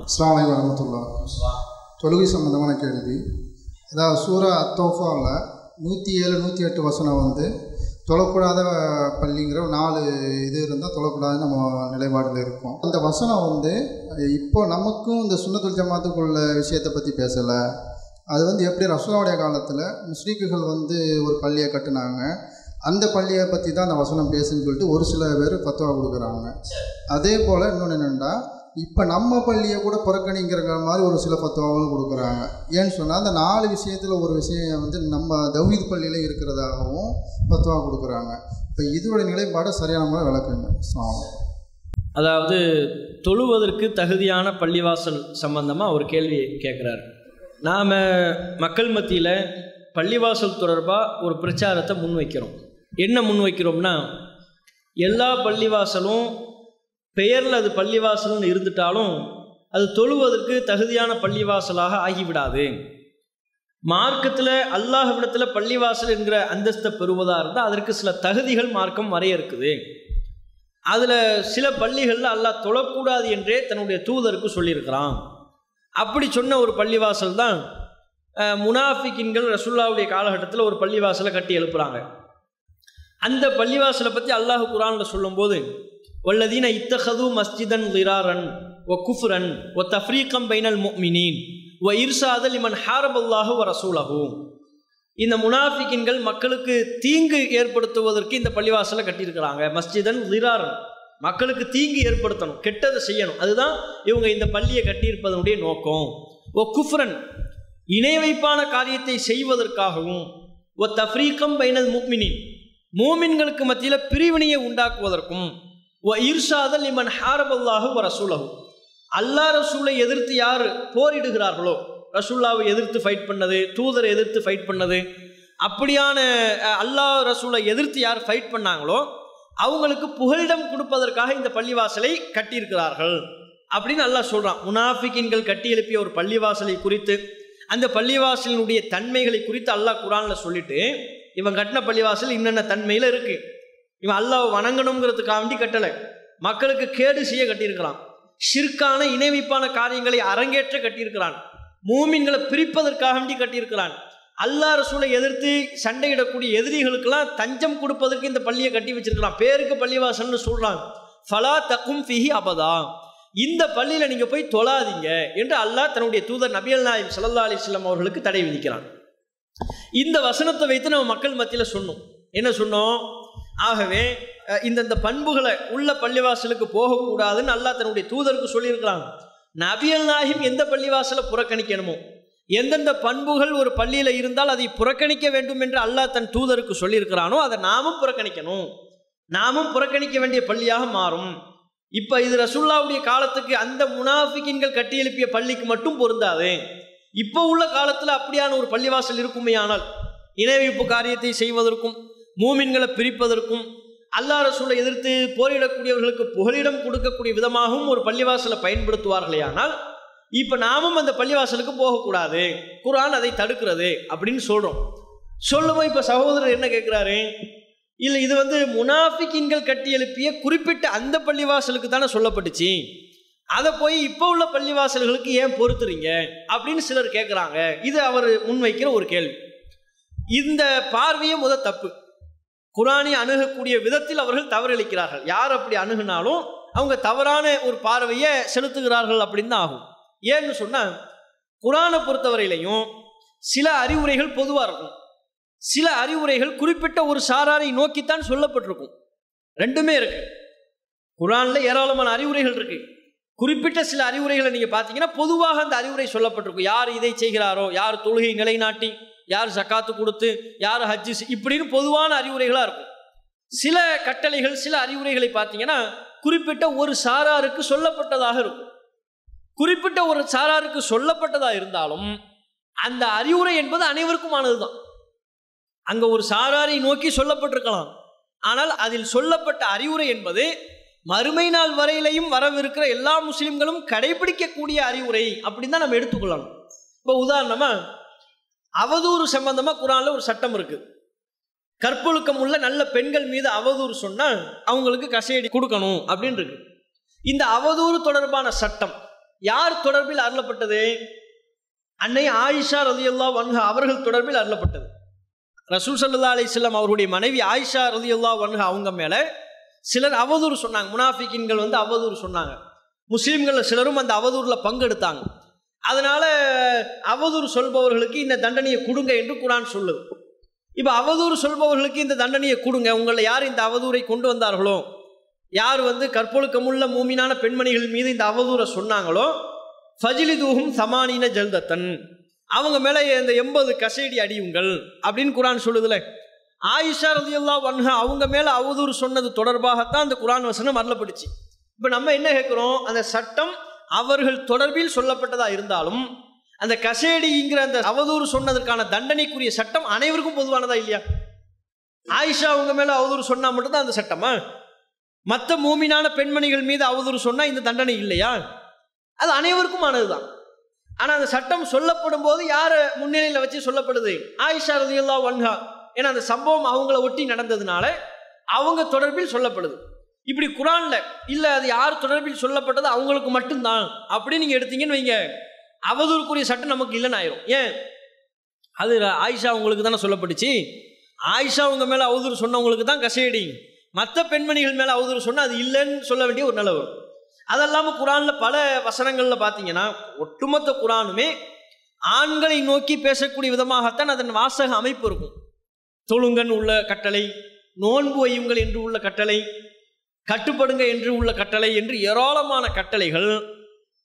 அஸ்லாம் வரமத்துல்லா தொழுகை சம்பந்தமான கேள்வி. அதாவது சூரா அத்தோஃபாவில் நூற்றி ஏழு நூற்றி எட்டு வசனம் வந்து தொழக்கூடாத பள்ளிங்கிற நாலு இது இருந்தால் தொழக்கூடாத நம்ம நிலைப்பாடில் இருக்கும். அந்த வசனம் வந்து இப்போ நமக்கும் இந்த சுண்ணத்துல் ஜமாத்துக்குள்ள விஷயத்தை பற்றி பேசலை. அது வந்து எப்படி ரசோலாவுடைய காலத்தில் முஸ்லீக்குகள் வந்து ஒரு பள்ளியை கட்டினாங்க அந்த பள்ளியை பற்றி தான் அந்த வசனம் பேசுன்னு சொல்லிட்டு ஒரு சில பேர் பத்துவா கொடுக்குறாங்க. அதே போல் இன்னொன்று என்னென்னா இப்போ நம்ம பள்ளியை கூட புறக்கணிங்கிற மாதிரி ஒரு சில பத்துவாவும் கொடுக்குறாங்க. ஏன்னு சொன்னால் அந்த நாலு விஷயத்தில் ஒரு விஷயம் வந்து நம்ம தௌஹீத் பள்ளியில் இருக்கிறதாகவும் பத்துவா கொடுக்குறாங்க. இப்போ இதோட நிலைப்பாடு சரியான முறை விளக்குங்க. சாமி. அதாவது தொழுவதற்கு தகுதியான பள்ளிவாசல் சம்பந்தமாக ஒரு கேள்வி கேட்குறாரு நாம் மக்கள் மத்தியில் பள்ளிவாசல் தொடர்பாக ஒரு பிரச்சாரத்தை முன்வைக்கிறோம். என்ன முன்வைக்கிறோம்னா எல்லா பள்ளிவாசலும் பெயரில் அது பள்ளிவாசல்னு இருந்துட்டாலும் அது தொழுவதற்கு தகுதியான பள்ளிவாசலாக ஆகிவிடாது. மார்க்கத்தில் அல்லாஹ்விடத்தில் பள்ளிவாசல் என்கிற அந்தஸ்தை பெறுவதாக இருந்தால் அதற்கு சில தகுதிகள் மார்க்கம் வரையறுக்குது அதில் சில பள்ளிகளில் அல்லாஹ் தொழக்கூடாது என்றே தன்னுடைய தூதருக்கு சொல்லியிருக்கிறான். அப்படி சொன்ன ஒரு பள்ளிவாசல் தான் முனாஃபிகின்கள் ரசுல்லாவுடைய காலகட்டத்தில் ஒரு பள்ளிவாசலை கட்டி எழுப்புறாங்க. அந்த பள்ளிவாசலை பற்றி அல்லாஹ் குரானில் சொல்லும்போது வல்லதீன இத்தஹது மஸ்ஜிதன் லிராரன் ஒ குஃப்ரன் ஒ தஃப்ரீகம் பைனல் முஃமினீன் ஒ இர்சாதல் இமன் ஹாரபல்லாஹு வ ரசூலஹு இந்த முனாஃபிக்கின்கள் மக்களுக்கு தீங்கு ஏற்படுத்துவதற்கு இந்த பள்ளிவாசலை கட்டியிருக்கிறாங்க. மஸ்ஜிதன் லிராரன் மக்களுக்கு தீங்கு ஏற்படுத்தணும் கெட்டதை செய்யணும். அதுதான் இவங்க இந்த பள்ளியை கட்டியிருப்பதனுடைய நோக்கம். ஓ குஃப்ரன் இணை வைப்பான காரியத்தை செய்வதற்காகவும் ஓ தஃப்ரீக்கம் பைனல் மூமினின் மூமின்களுக்கு மத்தியில் பிரிவினையை உண்டாக்குவதற்கும் ஒ இம்மன் இமன் ஹாரபல்லாஹு ரசூலகு அல்லா ரசூலை எதிர்த்து யார் போரிடுகிறார்களோ ரசூல்லாவை எதிர்த்து ஃபைட் பண்ணது தூதரை எதிர்த்து ஃபைட் பண்ணது அப்படியான அல்லாஹ் ரசூலை எதிர்த்து யார் ஃபைட் பண்ணாங்களோ அவங்களுக்கு புகலிடம் கொடுப்பதற்காக இந்த பள்ளிவாசலை கட்டியிருக்கிறார்கள். அப்படின்னு அல்லாஹ் சொல்கிறான் முனாஃபிகின்கள் கட்டி எழுப்பிய ஒரு பள்ளிவாசலை குறித்து அந்த பள்ளிவாசலினுடைய தன்மைகளை குறித்து அல்லாஹ் குரானில் சொல்லிட்டு இவன் கட்டின பள்ளிவாசல் இன்னென்ன தன்மையில் இருக்குது இவன் அல்லாஹ் வணங்கணுங்கிறதுக்காக வேண்டி கட்டலை. மக்களுக்கு கேடு செய்ய கட்டியிருக்கிறான். ஷிர்கான இணைவிப்பான காரியங்களை அரங்கேற்ற கட்டியிருக்கிறான். மூமின்களை பிரிப்பதற்காக வேண்டி கட்டியிருக்கிறான். அல்லாஹ் ரசூலை எதிர்த்து சண்டையிடக்கூடிய எதிரிகளுக்கெல்லாம் தஞ்சம் கொடுப்பதற்கு இந்த பள்ளியை கட்டி வச்சிருக்கிறான். பேருக்கு பள்ளிவாசல்னு சொல்றான். ஃபலா தக்கும் ஃபிஹி அபதா. இந்த பள்ளியில் நீங்கள் போய் தொழாதீங்க என்று அல்லாஹ் தன்னுடைய தூதர் நபியல் நாயம் சல்லா அலிஸ்லாம் அவர்களுக்கு தடை விதிக்கிறான். இந்த வசனத்தை வைத்து நம்ம மக்கள் மத்தியில் சொன்னோம். என்ன சொன்னோம்? ஆகவே இந்தந்த பண்புகளை உள்ள பள்ளிவாசலுக்கு போகக்கூடாதுன்னு அல்லாஹ் தன்னுடைய தூதருக்கு சொல்லியிருக்கிறாங்க நபியல் நாயகம் எந்த பள்ளிவாசலை புறக்கணிக்கணுமோ எந்தெந்த பண்புகள் ஒரு பள்ளியில் இருந்தால் அதை புறக்கணிக்க வேண்டும் என்று அல்லாஹ் தன் தூதருக்கு சொல்லியிருக்கிறானோ அதை நாமும் புறக்கணிக்கணும். நாமும் புறக்கணிக்க வேண்டிய பள்ளியாக மாறும். இப்போ இது ரசுல்லாவுடைய காலத்துக்கு அந்த முனாஃபிக்கின்கள் கட்டி எழுப்பிய பள்ளிக்கு மட்டும் பொருந்தாது. இப்போ உள்ள காலத்தில் அப்படியான ஒரு பள்ளிவாசல் இருக்குமே ஆனால் இணைவிப்பு காரியத்தை செய்வதற்கும் மூமின்களை பிரிப்பதற்கும் அல்லா ரசூலை எதிர்த்து போரிடக்கூடியவர்களுக்கு புகலிடம் கொடுக்கக்கூடிய விதமாகவும் ஒரு பள்ளிவாசலை பயன்படுத்துவார்களே ஆனால் இப்போ நாமும் அந்த பள்ளிவாசலுக்கு போகக்கூடாது. குரான் அதை தடுக்கிறது அப்படின்னு சொல்கிறோம் சொல்லுவோம் இப்போ சகோதரர் என்ன கேட்குறாரு? இல்லை இது வந்து முனாஃபிக்கின்கள் கட்டி எழுப்பிய குறிப்பிட்ட அந்த பள்ளிவாசலுக்கு தானே சொல்லப்பட்டுச்சு. அதை போய் இப்போ உள்ள பள்ளிவாசல்களுக்கு ஏன் பொறுத்துறீங்க? அப்படின்னு சிலர் கேட்குறாங்க. இது அவர் முன்வைக்கிற ஒரு கேள்வி. இந்த பார்வையும் முத தப்பு. குரானை அணுகக்கூடிய விதத்தில் அவர்கள் தவறளிக்கிறார்கள் யார் அப்படி அணுகுனாலும் அவங்க தவறான ஒரு பார்வையை செலுத்துகிறார்கள் அப்படின்னு தான் ஆகும். ஏன்னு சொன்னால் குரானை பொறுத்தவரையிலையும் சில அறிவுரைகள் பொதுவாக இருக்கும். சில அறிவுரைகள் குறிப்பிட்ட ஒரு சாராரை நோக்கித்தான் சொல்லப்பட்டிருக்கும். ரெண்டுமே இருக்கு. குரானில் ஏராளமான அறிவுரைகள் இருக்கு. குறிப்பிட்ட சில அறிவுரைகளை நீங்கள் பார்த்தீங்கன்னா பொதுவாக அந்த அறிவுரை சொல்லப்பட்டிருக்கும். யார் இதை செய்கிறாரோ யார் தொழுகை நிலைநாட்டி யார் சக்காத்து கொடுத்து யார் ஹஜ்ஜி இப்படின்னு பொதுவான அறிவுரைகளாக இருக்கும். சில கட்டளைகள் சில அறிவுரைகளை பார்த்தீங்கன்னா குறிப்பிட்ட ஒரு சாராருக்கு சொல்லப்பட்டதாக இருக்கும். குறிப்பிட்ட ஒரு சாராருக்கு சொல்லப்பட்டதாக இருந்தாலும் அந்த அறிவுரை என்பது அனைவருக்குமானது தான் அங்கே ஒரு சாராரை நோக்கி சொல்லப்பட்டிருக்கலாம். ஆனால் அதில் சொல்லப்பட்ட அறிவுரை என்பது மறுமை நாள் வரையிலையும் வரவிருக்கிற எல்லா முஸ்லிம்களும் கடைபிடிக்கக்கூடிய அறிவுரை அப்படின்னு தான் நம்ம எடுத்துக்கொள்ளணும். இப்போ உதாரணமாக அவதூறு சம்பந்தமாக குரானில் ஒரு சட்டம் இருக்குது கற்பொழுக்கம் உள்ள நல்ல பெண்கள் மீது அவதூறு சொன்னால் அவங்களுக்கு கசையடி கொடுக்கணும் அப்படின்னு இருக்கு. இந்த அவதூறு தொடர்பான சட்டம் யார் தொடர்பில் அருளப்பட்டது? அன்னை ஆயிஷா ரதியுல்லா வன்ஹா அவர்கள் தொடர்பில் அருளப்பட்டது. ரசூல் சல்லா அலிஸ்லாம் அவருடைய மனைவி ஆயிஷா ரதியுல்லா வன்ஹா அவங்க மேலே சிலர் அவதூறு சொன்னாங்க. முனாஃபிக்கின்கள் வந்து அவதூறு சொன்னாங்க. முஸ்லீம்களில் சிலரும் அந்த அவதூறில் பங்கெடுத்தாங்க. அதனால அவதூறு சொல்பவர்களுக்கு இந்த தண்டனையை கொடுங்க என்று குரான் சொல்லுது. இப்போ அவதூறு சொல்பவர்களுக்கு இந்த தண்டனையை கொடுங்க. உங்களை யார் இந்த அவதூரை கொண்டு வந்தார்களோ? யார் வந்து கற்பொழுக்கமுள்ள மூமினான பெண்மணிகள் மீது இந்த அவதூரை சொன்னாங்களோ? ஃபஜிலி தூகும் சமானின ஜல்தத்தன். அவங்க மேலே இந்த எண்பது கசேடி அடியுங்கள் அப்படின்னு குரான் சொல்லுதுல. ஆயிஷா ரதியுல்லா வன்ஹா அவங்க மேலே அவதூறு சொன்னது தொடர்பாகத்தான் அந்த குரான் வசனம் அருளப்பட்டுச்சு இப்போ நம்ம என்ன கேட்குறோம் அந்த சட்டம் அவர்கள் தொடர்பில் சொல்லப்பட்டதா இருந்தாலும் அந்த கசேடிங்கிற அந்த அவதூறு சொன்னதற்கான தண்டனைக்குரிய சட்டம் அனைவருக்கும் பொதுவானதா இல்லையா? ஆயிஷா அவங்க மேலே அவதூறு சொன்னா மட்டும்தான் அந்த சட்டமா? மற்ற மூமினான பெண்மணிகள் மீது அவதூறு சொன்னா இந்த தண்டனை இல்லையா? அது அனைவருக்கும் ஆனதுதான் ஆனால் அந்த சட்டம் சொல்லப்படும் போது யார் முன்னிலையில் வச்சு சொல்லப்படுது? ஆயிஷா ரதியுல்லா வன்ஹா ஏன்னா அந்த சம்பவம் அவங்கள ஒட்டி நடந்ததுனால அவங்க தொடர்பில் சொல்லப்படுது. இப்படி குரான்ல இல்லை அது யார் தொடர்பில் சொல்லப்பட்டது அவங்களுக்கு மட்டும்தான். அப்படின்னு நீங்கள் எடுத்தீங்கன்னு வைங்க. அவதூறுக்குரிய சட்டம் நமக்கு இல்லைன்னு ஆயிரும். ஏன்? அது ஆயிஷா உங்களுக்கு தானே சொல்லப்பட்டுச்சு. ஆயிஷா உங்க மேலே அவதூறு சொன்னவங்களுக்கு தான் கசையடி. மற்ற பெண்மணிகள் மேலே அவதூறு சொன்னால் அது இல்லைன்னு சொல்ல வேண்டிய ஒரு நிலவு அதெல்லாமல் குரானில் பல வசனங்களில் பார்த்தீங்கன்னா ஒட்டுமொத்த குரானுமே ஆண்களை நோக்கி பேசக்கூடிய விதமாகத்தான் அதன் வாசக அமைப்பு இருக்கும். தொழுங்கன் உள்ள கட்டளை நோன்பு வையுங்கள் என்று உள்ள கட்டளை கட்டுப்படுங்க என்று உள்ள கட்டளை என்று ஏராளமான கட்டளைகள்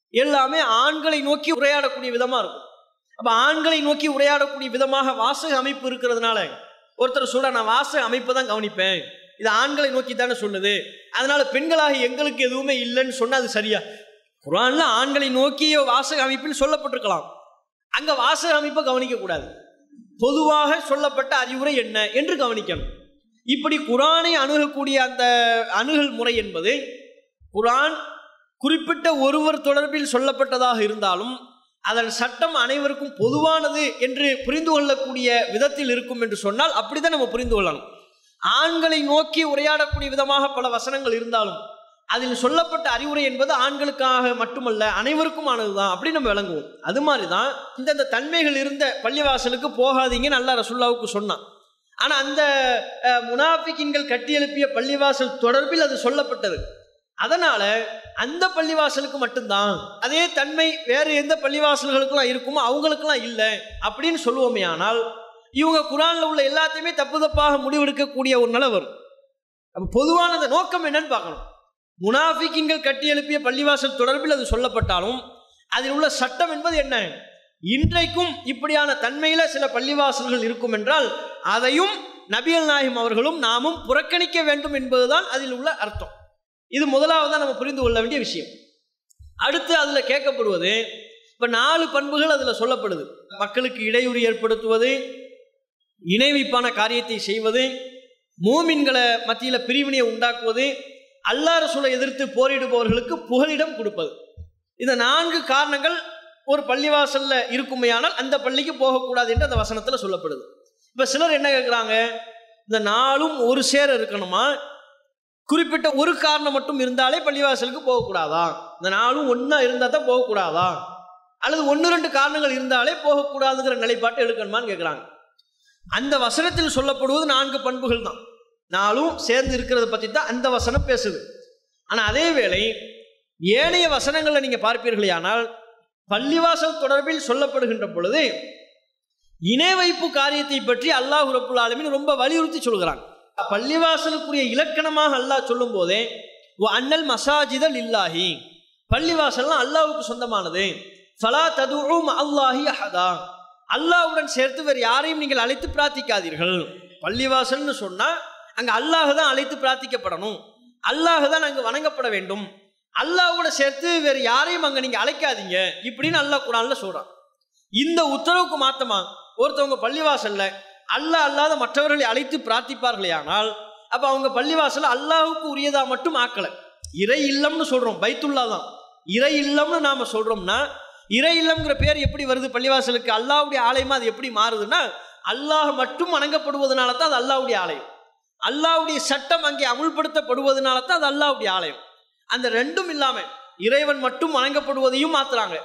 எல்லாமே ஆண்களை நோக்கி உரையாடக்கூடிய விதமாக இருக்கும். அப்போ ஆண்களை நோக்கி உரையாடக்கூடிய விதமாக வாசக அமைப்பு இருக்கிறதுனால ஒருத்தர் சொல்ல நான் வாசக அமைப்பை தான் கவனிப்பேன். இது ஆண்களை நோக்கி தானே சொல்லுது. அதனால பெண்களாக எங்களுக்கு எதுவுமே இல்லைன்னு சொன்னால் அது சரியா? குரான்ல ஆண்களை நோக்கிய வாசக அமைப்பில் சொல்லப்பட்டிருக்கலாம். அங்கே வாசக அமைப்பை கவனிக்கக்கூடாது. பொதுவாக சொல்லப்பட்ட அறிவுரை என்ன என்று கவனிக்கணும். இப்படி குரானை அணுகக்கூடிய அந்த அணுகல் முறை என்பது குரான் குறிப்பிட்ட ஒருவர் தொடர்பில் சொல்லப்பட்டதாக இருந்தாலும் அதன் சட்டம் அனைவருக்கும் பொதுவானது என்று புரிந்து கொள்ளக்கூடிய விதத்தில் இருக்கும் என்று சொன்னால் அப்படிதான் நம்ம புரிந்து கொள்ளணும். ஆண்களை நோக்கி உரையாடக்கூடிய விதமாக பல வசனங்கள் இருந்தாலும் அதில் சொல்லப்பட்ட அறிவுரை என்பது ஆண்களுக்காக மட்டுமல்ல அனைவருக்குமானதுதான் அப்படி நம்ம விளங்குவோம். அது மாதிரி தான் இந்தந்த தன்மைகள் இருந்த பள்ளிவாசலுக்கு போகாதீங்க நல்லா ரசுல்லாவுக்கு சொன்னான். ஆனால் அந்த முனாஃபிக்கின்கள் கட்டியெழுப்பிய பள்ளிவாசல் தொடர்பில் அது சொல்லப்பட்டது. அதனால அந்த பள்ளிவாசலுக்கு மட்டும்தான் அதே தன்மை வேறு எந்த பள்ளிவாசல்களுக்கெல்லாம் இருக்குமோ அவங்களுக்கெல்லாம் இல்லை அப்படின்னு சொல்லுவோமே ஆனால் இவங்க குரானில் உள்ள எல்லாத்தையுமே தப்பு தப்பாக முடிவெடுக்கக்கூடிய ஒரு நிலை வரும். அப்போ பொதுவான அந்த நோக்கம் என்னன்னு பார்க்கணும். முனாஃபிக்கின்கள் கட்டி எழுப்பிய பள்ளிவாசல் தொடர்பில் அது சொல்லப்பட்டாலும் அதில் உள்ள சட்டம் என்பது என்ன? இன்றைக்கும் இப்படியான தன்மையில சில பள்ளிவாசல்கள் இருக்கும் என்றால் அதையும் நபியல் நாயகம் அவர்களும் நாமும் புறக்கணிக்க வேண்டும் என்பதுதான் அதில் உள்ள அர்த்தம். இது முதலாவதாக நம்ம புரிந்து கொள்ள வேண்டிய விஷயம். அடுத்து அதில் கேட்கப்படுவது இப்போ நாலு பண்புகள் அதில் சொல்லப்படுது. மக்களுக்கு இடையூறு ஏற்படுத்துவது இணைவிப்பான காரியத்தை செய்வது மூமின்களை மத்தியில் பிரிவினையை உண்டாக்குவது அல்லாரசூலை எதிர்த்து போரிடுபவர்களுக்கு புகலிடம் கொடுப்பது. இந்த நான்கு காரணங்கள் ஒரு பள்ளிவாசல்ல இருக்குமையானால் அந்த பள்ளிக்கு போகக்கூடாது என்று அந்த வசனத்தில் சொல்லப்படுது. இப்போ சிலர் என்ன கேட்குறாங்க இந்த நாளும் ஒரு சேர இருக்கணுமா? குறிப்பிட்ட ஒரு காரணம் மட்டும் இருந்தாலே பள்ளிவாசலுக்கு போகக்கூடாதா? இந்த நாளும் ஒன்றா இருந்தால் தான் போகக்கூடாதா? அல்லது ஒன்று ரெண்டு காரணங்கள் இருந்தாலே போகக்கூடாதுங்கிற நிலைப்பாட்டை எடுக்கணுமான்னு கேட்குறாங்க அந்த வசனத்தில் சொல்லப்படுவது நான்கு பண்புகள் தான். நாளும் சேர்ந்து இருக்கிறத பற்றி தான் அந்த வசனம் பேசுது. ஆனால் அதே வேளை ஏனைய வசனங்களை நீங்கள் பார்ப்பீர்களே ஆனால் பள்ளிவாசல் தொடர்பில் சொல்லப்படுகின்ற பொழுது இணை வைப்பு காரியத்தை பற்றி அல்லாஹ் ரப்புல் ஆலமின் ரொம்ப வலியுறுத்தி சொல்கிறாங்க பள்ளிவாசலுக்குரிய இலக்கணமாக அல்லாஹ் சொல்லும் போதே அண்ணல் மசாஜிதல் இல்லாஹி பள்ளிவாசல்லாம் அல்லாஹுக்கு சொந்தமானது. ஃபலா ததுவும் அல்லாஹி அஹதா. அல்லாஹுடன் சேர்த்து வேறு யாரையும் நீங்கள் அழைத்து பிரார்த்திக்காதீர்கள். பள்ளிவாசல்னு சொன்னால் அங்கே அல்லாஹ் தான் அழைத்து பிரார்த்திக்கப்படணும். அல்லாஹ் தான் அங்கே வணங்கப்பட வேண்டும். அல்லாவோட சேர்த்து வேறு யாரையும் அங்கே நீங்கள் அழைக்காதீங்க. இப்படின்னு அல்லாஹ் குரான்ல சொல்கிறான் இந்த உத்தரவுக்கு மாத்தமா ஒருத்தவங்க பள்ளிவாசல்ல அல்லாஹ் அல்லாத மற்றவர்களை அழைத்து பிரார்த்திப்பார்களே ஆனால் அப்போ அவங்க பள்ளிவாசல் அல்லாஹுக்கு உரியதா மட்டும் ஆக்கலை. இறை இல்லம்னு சொல்கிறோம் பைத்துல்லா தான். இறை இல்லம்னு நாம் சொல்கிறோம்னா இறை இல்லம்ங்கிற பேர் எப்படி வருது பள்ளிவாசலுக்கு? அல்லாவுடைய ஆலயமா அது எப்படி மாறுதுன்னா அல்லாஹ் மட்டும் வணங்கப்படுவதனால தான் அது அல்லாவுடைய ஆலயம். அல்லாவுடைய சட்டம் அங்கே அமுல்படுத்தப்படுவதனால தான் அது அல்லாவுடைய ஆலயம். அந்த ரெண்டும் இல்லாமல் இறைவன் மட்டும் வணங்கப்படுவதையும் மாத்துறாங்க.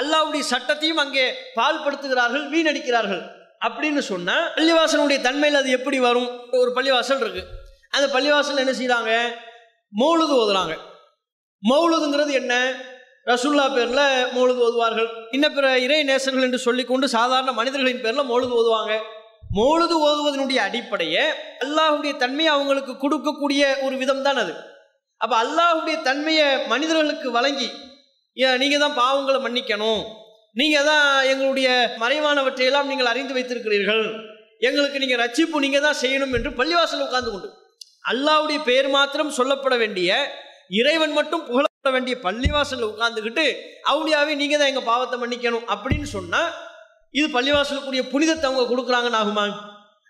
அல்லாவுடைய சட்டத்தையும் அங்கே பால்படுத்துகிறார்கள் வீணடிக்கிறார்கள். அப்படின்னு சொன்னா பள்ளிவாசலுடைய தன்மையில் அது எப்படி வரும்? ஒரு பள்ளிவாசல் இருக்கு. அந்த பள்ளிவாசல் என்ன செய்கிறாங்க மௌலுது ஓதுறாங்க. மௌலுதுங்கிறது என்ன? ரசுல்லா பேர்ல மௌலுது ஓதுவார்கள். இன்ன பிற இறை நேசர்கள் என்று சொல்லிக்கொண்டு சாதாரண மனிதர்களின் பேர்ல மௌலுது ஓதுவாங்க. மௌலுது ஓதுவதனுடைய அடிப்படையை அல்லாஹுடைய தன்மையை அவங்களுக்கு கொடுக்கக்கூடிய ஒரு விதம் தான் அது. அப்போ அல்லாஹுடைய தன்மையை மனிதர்களுக்கு வழங்கி நீங்கள் தான் பாவங்களை மன்னிக்கணும். நீங்கள் தான் எங்களுடைய மறைவானவற்றையெல்லாம் நீங்கள் அறிந்து வைத்திருக்கிறீர்கள். எங்களுக்கு நீங்கள் ரட்சிப்பு நீங்கள் தான் செய்யணும் என்று பள்ளிவாசல் உட்கார்ந்து கொண்டு. அல்லாவுடைய பெயர் மாத்திரம் சொல்லப்பட வேண்டிய இறைவன் மட்டும் புகழப்பட வேண்டிய பள்ளிவாசலில் உட்கார்ந்துக்கிட்டு அவுளியாவே நீங்கள் தான் எங்கள் பாவத்தை மன்னிக்கணும் அப்படின்னு சொன்னால் இது பள்ளிவாசலுக்குரிய புனிதத்தை அவங்க கொடுக்குறாங்கன்னு ஆகுமா?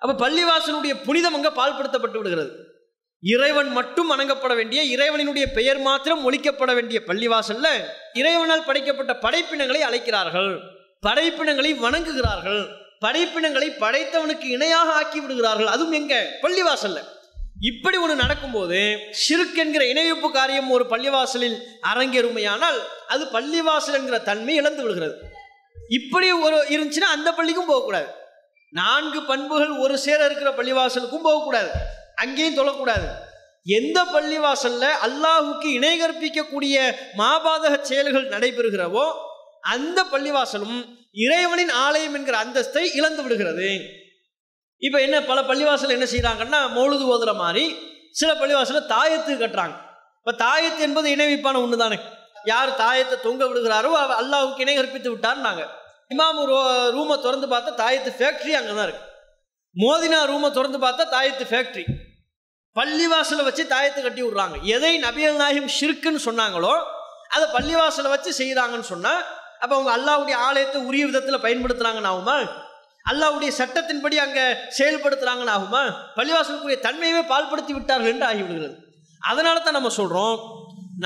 அப்போ பள்ளிவாசலுடைய புனிதம் அங்கே பால்படுத்தப்பட்டு விடுகிறது. இறைவன் மட்டும் வணங்கப்பட வேண்டிய இறைவனினுடைய பெயர் மாத்திரம் ஒழிக்கப்பட வேண்டிய பள்ளிவாசல்ல இறைவனால் படைக்கப்பட்ட படைப்பினங்களை அழைக்கிறார்கள். படைப்பினங்களை வணங்குகிறார்கள். படைப்பினங்களை படைத்தவனுக்கு இணையாக ஆக்கி விடுகிறார்கள் அதுவும் எங்க? பள்ளிவாசல்ல. இப்படி ஒன்று நடக்கும்போது ஷிர்க் என்கிற இணைவிப்பு காரியம் ஒரு பள்ளிவாசலில் அரங்கேறுமையானால் அது பள்ளிவாசல் என்கிற தன்மை இழந்து விடுகிறது. இப்படி ஒரு இருந்துச்சுன்னா அந்த பள்ளிக்கும் போகக்கூடாது. நான்கு பண்புகள் ஒரு சேர இருக்கிற பள்ளிவாசலுக்கும் போகக்கூடாது. அங்கேயும் தொழக்கூடாது எந்த பள்ளிவாசல்ல அல்லாஹுக்கு இணை கற்பிக்கக்கூடிய மாபாதக செயல்கள் நடைபெறுகிறவோ அந்த பள்ளிவாசலும் இறைவனின் ஆலயம் என்கிற அந்தஸ்தை இழந்து விடுகிறது. இப்போ என்ன பல பள்ளிவாசல் என்ன செய்கிறாங்கன்னா மௌழுது ஓதுற மாதிரி சில பள்ளிவாசல தாயத்து கட்டுறாங்க. இப்போ தாயத்து என்பது இணைவிப்பான ஒன்று தானே யார் தாயத்தை தொங்க விடுகிறாரோ அவ அல்லாஹ்வுக்கு இணை கற்பித்து விட்டார்னாங்க இமாம் ரூமை திறந்து பார்த்தா தாயத்து ஃபேக்ட்ரி அங்கே தான் இருக்கு. மோதினா ரூமை திறந்து பார்த்தா தாயத்து ஃபேக்ட்ரி பள்ளிவாசலை வச்சு தாயத்தை கட்டி விடுறாங்க. எதை நபியல் நாயகம் ஷிர்க்குன்னு சொன்னாங்களோ அதை பள்ளிவாசலை வச்சு செய்கிறாங்கன்னு சொன்னால் அப்போ அவங்க அல்லாவுடைய ஆலயத்தை உரிய விதத்தில் பயன்படுத்துகிறாங்கன்னு ஆகுமா? அல்லாவுடைய சட்டத்தின்படி அங்கே செயல்படுத்துகிறாங்கன்னு ஆகுமா? பள்ளிவாசலுக்குரிய தன்மையவே பால்படுத்தி விட்டார்கள் என்று ஆகிவிடுகிறது. அதனால தான் நம்ம சொல்கிறோம்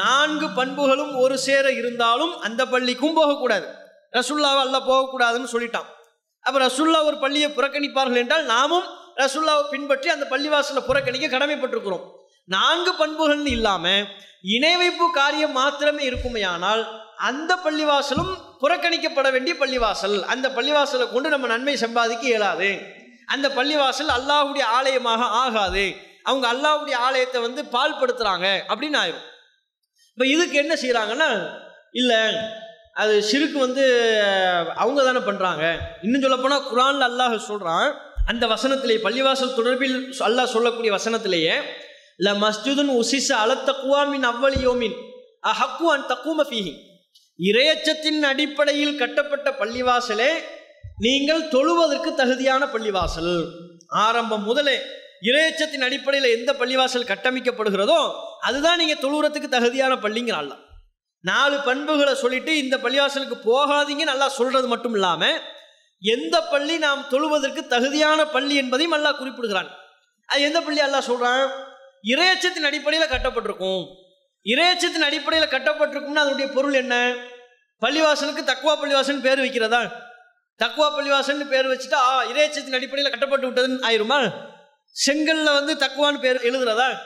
நான்கு பண்புகளும் ஒரு சேர இருந்தாலும் அந்த பள்ளிக்கும் போகக்கூடாது. ரசுல்லாவை அல்ல போகக்கூடாதுன்னு சொல்லிட்டான். அப்போ ரசுல்லா ஒரு பள்ளியை புறக்கணிப்பார்கள் என்றால் நாமும் ரசுல்லாவை பின்பற்றி அந்த பள்ளிவாசலை புறக்கணிக்க கடமைப்பட்டிருக்கிறோம். நான்கு பண்புகள்னு இல்லாமல் இணை வைப்பு காரியம் மாத்திரமே இருக்குமையானால் அந்த பள்ளிவாசலும் புறக்கணிக்கப்பட வேண்டிய பள்ளிவாசல். அந்த பள்ளிவாசலை கொண்டு நம்ம நன்மை சம்பாதிக்க இயலாது. அந்த பள்ளிவாசல் அல்லாஹுடைய ஆலயமாக ஆகாது. அவங்க அல்லாஹ்வுடைய ஆலயத்தை வந்து பால்படுத்துகிறாங்க அப்படின்னு ஆயிரும். இப்போ இதுக்கு என்ன செய்கிறாங்கன்னா இல்லை அது சிறுக்கு வந்து அவங்க தானே பண்ணுறாங்க இன்னும் சொல்லப்போனால் குரான்ல அல்லாஹ் சொல்கிறான் அந்த வசனத்திலே பள்ளிவாசல் தொடர்பில் அல்லாஹ் சொல்லக்கூடிய வசனத்திலேயே ல மஸ்ஜிதுன் உசிச அலத்தக்குவாமின் அவ்வளியோமின் அஹக்கு அன் தக்கும ஃபீஹி. இரையச்சத்தின் அடிப்படையில் கட்டப்பட்ட பள்ளிவாசலே நீங்கள் தொழுவதற்கு தகுதியான பள்ளிவாசல். ஆரம்பம் முதலே இரையச்சத்தின் அடிப்படையில் எந்த பள்ளிவாசல் கட்டமைக்கப்படுகிறதோ அதுதான் நீங்கள் தொழுவுறதுக்கு தகுதியான பள்ளிங்கிற அல்ல நாலு பண்புகளை சொல்லிட்டு இந்த பள்ளிவாசலுக்கு போகாதீங்க நல்லா சொல்றது மட்டும் இல்லாமல் எந்த பள்ளி நாம் தொழுவதற்கு தகுதியான பள்ளி என்பதையும் அல்லாஹ் குறிப்பிடுகிறான். அது எந்த பள்ளி அல்லாஹ் சொல்றான்? இறையச்சத்தின் அடிப்படையில் கட்டப்பட்டிருக்கும். இறையச்சத்தின் அடிப்படையில் கட்டப்பட்டிருக்கும்னா அதனுடைய பொருள் என்ன? பள்ளிவாசலுக்கு தக்குவா பள்ளிவாசல் பேர் வைக்கிறதா? தக்குவா பள்ளிவாசல்னு பேர் வச்சுட்டா ஆ, இறையச்சத்தின் அடிப்படையில் கட்டப்பட்டு விட்டதுன்னு ஆயிருமா? செங்கல்ல வந்து தக்குவான்னு பேர் எழுதுறதா?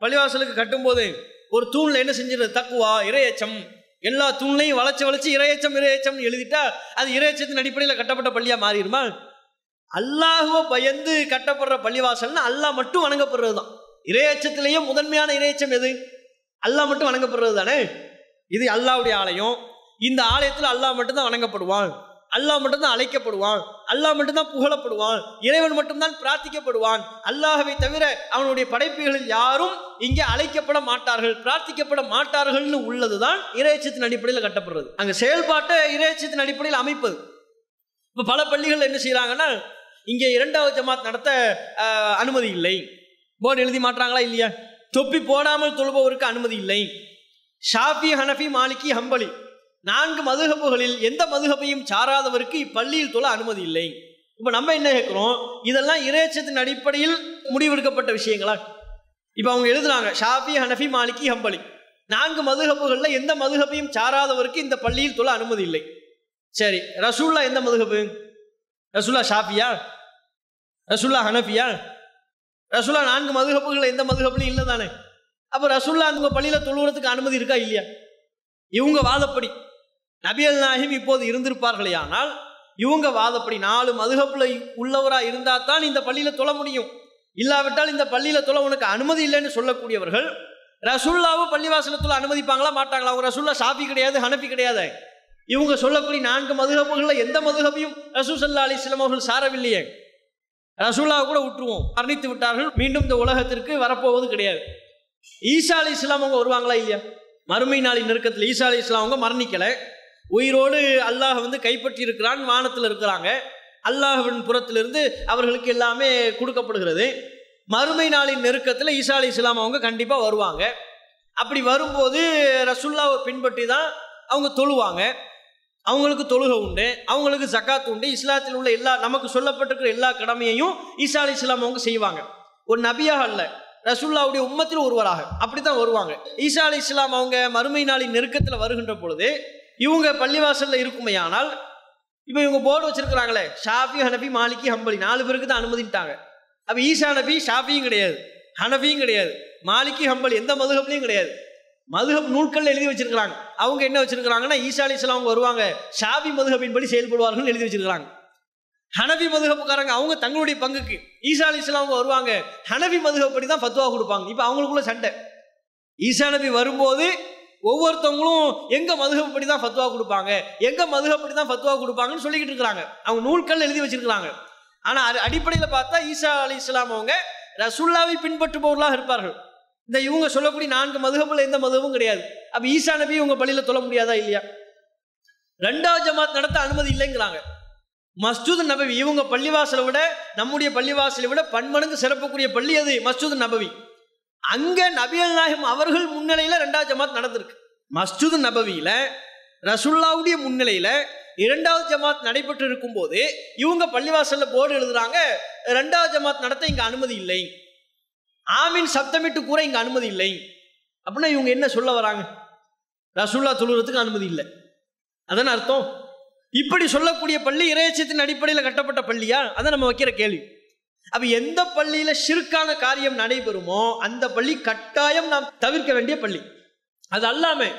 பள்ளிவாசலுக்கு கட்டும்போது ஒரு தூணில் என்ன செஞ்சிருது? தக்குவா இறையச்சம். எல்லா தூண்லையும் வளைச்சு வளைச்சு இரையச்சம் இரையச்சம்னு எழுதிட்டா அது இரையச்சத்தின் அடிப்படையில் கட்டப்பட்ட பள்ளியாக மாறிடுமா? அல்லாஹுவ பயந்து கட்டப்படுற பள்ளிவாசல்னா அல்லாஹ் மட்டும் வணங்கப்படுறது தான். இரையச்சத்திலேயே முதன்மையான இரையச்சம் எது? அல்லாஹ் மட்டும் வணங்கப்படுறது தானே? இது அல்லாவுடைய ஆலயம். இந்த ஆலயத்தில் அல்லாஹ் மட்டும்தான் வணங்கப்படுவான். அல்லாஹ் மட்டும்தான் அழைக்கப்படுவான். அல்லாஹ் மட்டும்தான் புகழப்படுவான். இறைவன் மட்டும்தான் பிரார்த்திக்கப்படுவான். அல்லாஹவை தவிர அவனுடைய படைப்புகளில் யாரும் இங்கே அழைக்கப்பட மாட்டார்கள். பிரார்த்திக்கப்பட மாட்டார்கள்னு உள்ளதுதான் இறையச்சத்தின் அடிப்படையில் கட்டப்படுறது. அங்கே செயல்பாட்டை இறையச்சத்தின் அடிப்படையில் அமைப்பது. இப்போ பல பள்ளிகள் என்ன செய்கிறாங்கன்னா இங்கே இரண்டாவது ஜமாத் நடத்த அனுமதி இல்லை. போர்டு எழுதி மாட்டுறாங்களா இல்லையா? தொப்பி போடாமல் தொழுபவருக்கு அனுமதி இல்லை. ஷாஃபி ஹனஃபி மாலிகி ஹம்பலி. நான்கு மதுகப்புகளில் எந்த மதுகப்பையும் சாராதவருக்கு இப்பள்ளியில் தொழ அனுமதி இல்லை. இப்போ நம்ம என்ன கேட்குறோம்? இதெல்லாம் இறைச்சத்தின் அடிப்படையில் முடிவெடுக்கப்பட்ட விஷயங்களா? இப்போ அவங்க எழுதுறாங்க ஷாஃபி ஹனஃபி மாலிகி ஹம்பலி. நான்கு மதுகப்புகளில் எந்த மதுகப்பையும் சாராதவருக்கு இந்த பள்ளியில் தொழ அனுமதி இல்லை. சரி ரசூல்லா எந்த மதுகப்பு ரசூல்லா ஷாஃபியா? ரசூல்லா ஹனஃபியா? ரசூல்லா நான்கு மதுகப்புகளில் எந்த மதுகப்புலையும் இல்லை தானே அப்போ ரசூல்லா அந்த பள்ளியில் தொழுவுறதுக்கு அனுமதி இருக்கா இல்லையா? இவங்க வாதப்படி. நபியல் நாயகம் இப்போது இருந்திருப்பார்களே ஆனால் இவங்க வாதப்படி நாலு மதுகப்புல உள்ளவராக இருந்தால் தான் இந்த பள்ளியில் தொழ முடியும். இல்லாவிட்டால் இந்த பள்ளியில் தொழ உனக்கு அனுமதி இல்லைன்னு சொல்லக்கூடியவர்கள் ரசுல்லாவும் பள்ளிவாசலத்தில் அனுமதிப்பாங்களா மாட்டாங்களா? அவங்க ரசுல்லா ஷாஃபி கிடையாது ஹனஃபி கிடையாது. இவங்க சொல்லக்கூடிய நான்கு மதுகப்புகளில் எந்த மதுகப்பையும் ரசூ சல்லா அலிஸ்லாம் அவர்கள் சாரவில்லையே. ரசூல்லாவை கூட விட்டுருவோம். மரணித்து விட்டார்கள். மீண்டும் இந்த உலகத்திற்கு வரப்போவது கிடையாது. ஈசா அலி இஸ்லாம் அவங்க வருவாங்களா இல்லையா? மறுமை நாளின் நெருக்கத்தில் ஈசா அலி இஸ்லாம் அவங்க மரணிக்கலை. உயிரோடு அல்லாஹ் வந்து கைப்பற்றி இருக்கிறான் வானத்தில் இருக்கிறாங்க. அல்லாஹின் புறத்திலிருந்து அவர்களுக்கு எல்லாமே கொடுக்கப்படுகிறது. மறுமை நாளின் நெருக்கத்தில் ஈசா அலி இஸ்லாம் அவங்க கண்டிப்பாக வருவாங்க. அப்படி வரும்போது ரசுல்லாவை பின்பற்றி தான் அவங்க தொழுவாங்க. அவங்களுக்கு தொழுகை உண்டு அவங்களுக்கு ஜக்காத் உண்டு. இஸ்லாத்தில் உள்ள எல்லா நமக்கு சொல்லப்பட்டிருக்கிற எல்லா கடமையையும் ஈசா அலி இஸ்லாம் அவங்க செய்வாங்க. ஒரு நபியாக அல்ல ரசுல்லாவுடைய உம்மத்தில் ஒருவராக அப்படி தான் வருவாங்க. ஈசா அலி இஸ்லாம் அவங்க மறுமை நாளின் நெருக்கத்தில் வருகின்ற பொழுது இவங்க பள்ளிவாசலில் இருக்குமே ஆனால் இப்போ இவங்க போர்டு வச்சிருக்கிறாங்களே ஷாஃபி ஹனபி மாலிகி ஹம்பலி நாலு பேருக்கு தான் அனுமதிட்டாங்க அப்போ ஈசா நபி ஷாஃபியும் கிடையாது. ஹனபியும் கிடையாது. மாலிகி ஹம்பலி எந்த மதுகப்லையும் கிடையாது. மதுகப் நூல்கள் எழுதி வச்சிருக்கிறாங்க. அவங்க என்ன வச்சிருக்கிறாங்கன்னா ஈசா அலி இஸ்லாம் அவங்க வருவாங்க ஷாபி மதுகபின் படி செயல்படுவார்கள் எழுதி வச்சிருக்கிறாங்க. ஹனபி மதுகப்புக்காரங்க அவங்க தங்களுடைய பங்குக்கு ஈசா அலி இஸ்லாம் அவங்க வருவாங்க ஹனபி மதுகப்படி தான் ஃபத்வா கொடுப்பாங்க. இப்போ அவங்களுக்குள்ள சண்டை. ஈசா நபி வரும்போது ஒவ்வொருத்தவங்களும் எங்க மதுகப்படி தான் ஃபத்வா கொடுப்பாங்க? எங்க மதுகப்படி தான் ஃபத்வா கொடுப்பாங்கன்னு சொல்லிக்கிட்டு இருக்கிறாங்க. அவங்க நூல்கள் எழுதி வச்சிருக்கிறாங்க. ஆனா அது அடிப்படையில் பார்த்தா ஈசா அலி இஸ்லாம் அவங்க ரசுல்லாவை பின்பற்றுபவர்களாக இருப்பார்கள். இந்த இவங்க சொல்லக்கூடிய நான்கு மதுகப்பில் எந்த மதுவும் கிடையாது. அப்ப ஈசா நபி உங்க பள்ளியில தொல்ல முடியாதா இல்லையா? ரெண்டாவது ஜமாத் நடத்த அனுமதி இல்லைங்கிறாங்க. மஸ்ஜூத் நபவி இவங்க பள்ளிவாசலை விட நம்முடைய பள்ளிவாசலை விட பன்மடங்கு சிறப்புக்குரிய பள்ளி அது மஸ்ஜூத் நபவி. அங்க நபியல் நாயகம் அவர்கள் முன்னிலையில ரெண்டாவது ஜமாத் நடந்திருக்கு. மஸ்ஜூத் நபவியில ரசுல்லாவுடைய முன்னிலையில இரண்டாவது ஜமாத் நடைபெற்று இருக்கும் போது இவங்க பள்ளிவாசல்ல போர்டு எழுதுறாங்க ரெண்டாவது ஜமாத் நடத்த இங்க அனுமதி இல்லை. ஆமீன் சப்தமிட்டு கூற இங்க அனுமதி இல்லை. அப்படின்னா இவங்க என்ன சொல்ல வராங்க? ரசுல்லா தொழுறதுக்கு அனுமதி இல்லை. அதான அர்த்தம்? இப்படி சொல்லக்கூடிய பள்ளி இறையச்சத்தின் அடிப்படையில் கட்டப்பட்ட பள்ளியா? அதை நம்ம வைக்கிற கேள்வி. அப்ப எந்த பள்ளியில ஷிருக்கான காரியம் நடைபெறுமோ அந்த பள்ளி கட்டாயம் நாம் தவிர்க்க வேண்டிய பள்ளி. அது அல்லாமல்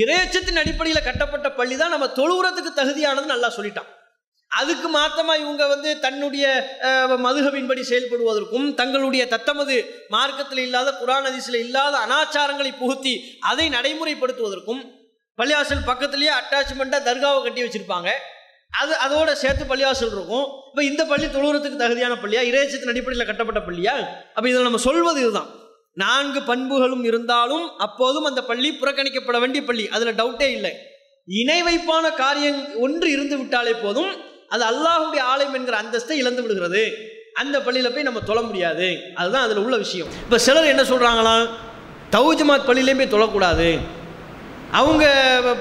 இறையச்சத்தின் அடிப்படையில் கட்டப்பட்ட பள்ளி தான் நம்ம தொழுவுறதுக்கு தகுதியானது நல்லா சொல்லிட்டான். அதுக்கு மாத்தமா இவங்க வந்து தன்னுடைய மதுகவின்படி செயல்படுவதற்கும் தங்களுடைய தத்தமது மார்க்கத்தில் இல்லாத குரான் ஹதீஸ்ல இல்லாத அனாச்சாரங்களை புகுத்தி அதை நடைமுறைப்படுத்துவதற்கும் பள்ளியாசல் பக்கத்துலேயே அட்டாச்மெண்ட்டாக தர்காவை கட்டி வச்சிருப்பாங்க. அது அதோட சேர்த்து பள்ளிவாசல் இருக்கும். இப்போ இந்த பள்ளி தொழுகிறதுக்கு தகுதியான பள்ளியா? இறைச்சத்தின் அடிப்படையில் கட்டப்பட்ட பள்ளியா? அப்போ இதில் நம்ம சொல்வது இதுதான். நான்கு பண்புகளும் இருந்தாலும் அப்போதும் அந்த பள்ளி புறக்கணிக்கப்பட வேண்டிய பள்ளி. அதில் டவுட்டே இல்லை. இணை வைப்பான காரியம் ஒன்று இருந்து விட்டாலே போதும். அது அல்லாஹுடைய ஆலயம் என்கிற அந்தஸ்தை இழந்து விடுகிறது. அந்த பள்ளியில் போய் நம்ம தொழ முடியாது. அதுதான் அதில் உள்ள விஷயம். இப்போ சிலர் என்ன சொல்கிறாங்களாம் தௌஜமாத் பள்ளியிலையும் போய் தொழக்கூடாது. அவங்க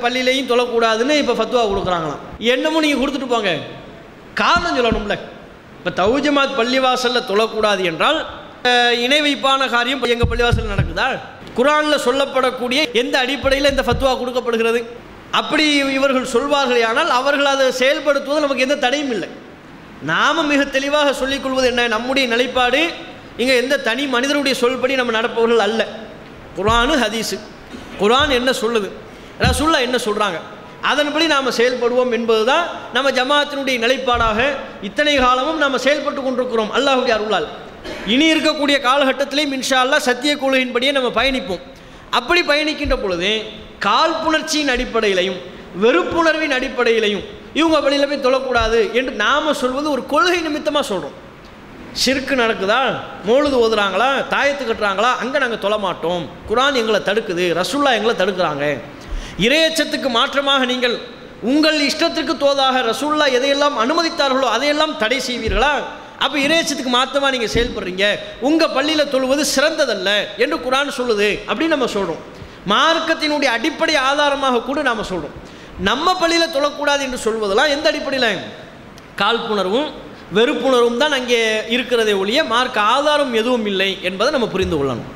பள்ளியிலையும் தொழக்கூடாதுன்னு இப்போ ஃபத்துவா கொடுக்குறாங்களாம். என்னமோ நீங்கள் கொடுத்துட்டு போங்க. காரணம் சொல்லணும்ல. இப்போ தௌஜமாத் பள்ளிவாசலில் தொழக்கூடாது என்றால் இணை வைப்பான காரியம் எங்கள் பள்ளிவாசலில் நடக்குதா? குரானில் சொல்லப்படக்கூடிய எந்த அடிப்படையில் இந்த ஃபத்துவா கொடுக்கப்படுகிறது? அப்படி இவர்கள் சொல்வார்கள் ஆனால் அவர்கள் அதை செயல்படுத்துவது நமக்கு எந்த தடையும் இல்லை. நாம மிக தெளிவாக சொல்லிக்கொள்வது என்ன? நம்முடைய நிலைப்பாடு இங்கே எந்த தனி மனிதனுடைய சொல்படி நம்ம நடப்பவர்கள் அல்ல. குரானு ஹதீஸு. குரான் என்ன சொல்லுது? ரசுல்லா என்ன சொல்கிறாங்க அதன்படி நாம் செயல்படுவோம் என்பது தான் நம்ம ஜமாத்தினுடைய நிலைப்பாடாக இத்தனை காலமும் நாம் செயல்பட்டு கொண்டிருக்கிறோம். அல்லாஹுடைய அருளால். இனி இருக்கக்கூடிய காலகட்டத்திலேயும் இன்ஷா அல்லாஹ் சத்திய கொள்கையின்படியே நம்ம பயணிப்போம். அப்படி பயணிக்கின்ற பொழுது காழ்ப்புணர்ச்சியின் அடிப்படையிலையும் வெறுப்புணர்வின் அடிப்படையிலையும் இவங்க வழியில் போய் தொழக்கூடாது என்று நாம் சொல்வது ஒரு கொள்கை நிமித்தமாக சொல்கிறோம் ஷிர்க்கு நடக்குதா? மோழுது ஓதுறாங்களா? தாயத்து கட்டுறாங்களா? அங்கே நாங்கள் தொழ மாட்டோம். குரான் எங்களை தடுக்குது. ரசுல்லா எங்களை தடுக்கிறாங்க. இரையச்சத்துக்கு மாற்றமாக நீங்கள் உங்கள் இஷ்டத்திற்கு தோதாக ரசுல்லா எதையெல்லாம் அனுமதித்தார்களோ அதையெல்லாம் தடை செய்வீர்களா? அப்போ இரையச்சத்துக்கு மாற்றமாக நீங்கள் செயல்படுறீங்க? உங்கள் பள்ளியில் தொழுவது சிறந்ததல்ல என்று குரான் சொல்லுது அப்படின்னு நம்ம சொல்கிறோம் மார்க்கத்தினுடைய அடிப்படை ஆதாரமாக கூட நாம் சொல்கிறோம் நம்ம பள்ளியில் தொழக்கூடாது என்று சொல்வதெல்லாம் எந்த அடிப்படையில்? காழ்ப்புணர்வும் வெறுப்புணர்வும் தான் அங்கே இருக்கிறதே ஒழிய மார்க் ஆதாரம் எதுவும் இல்லை என்பதை நம்ம புரிந்து கொள்ளணும்.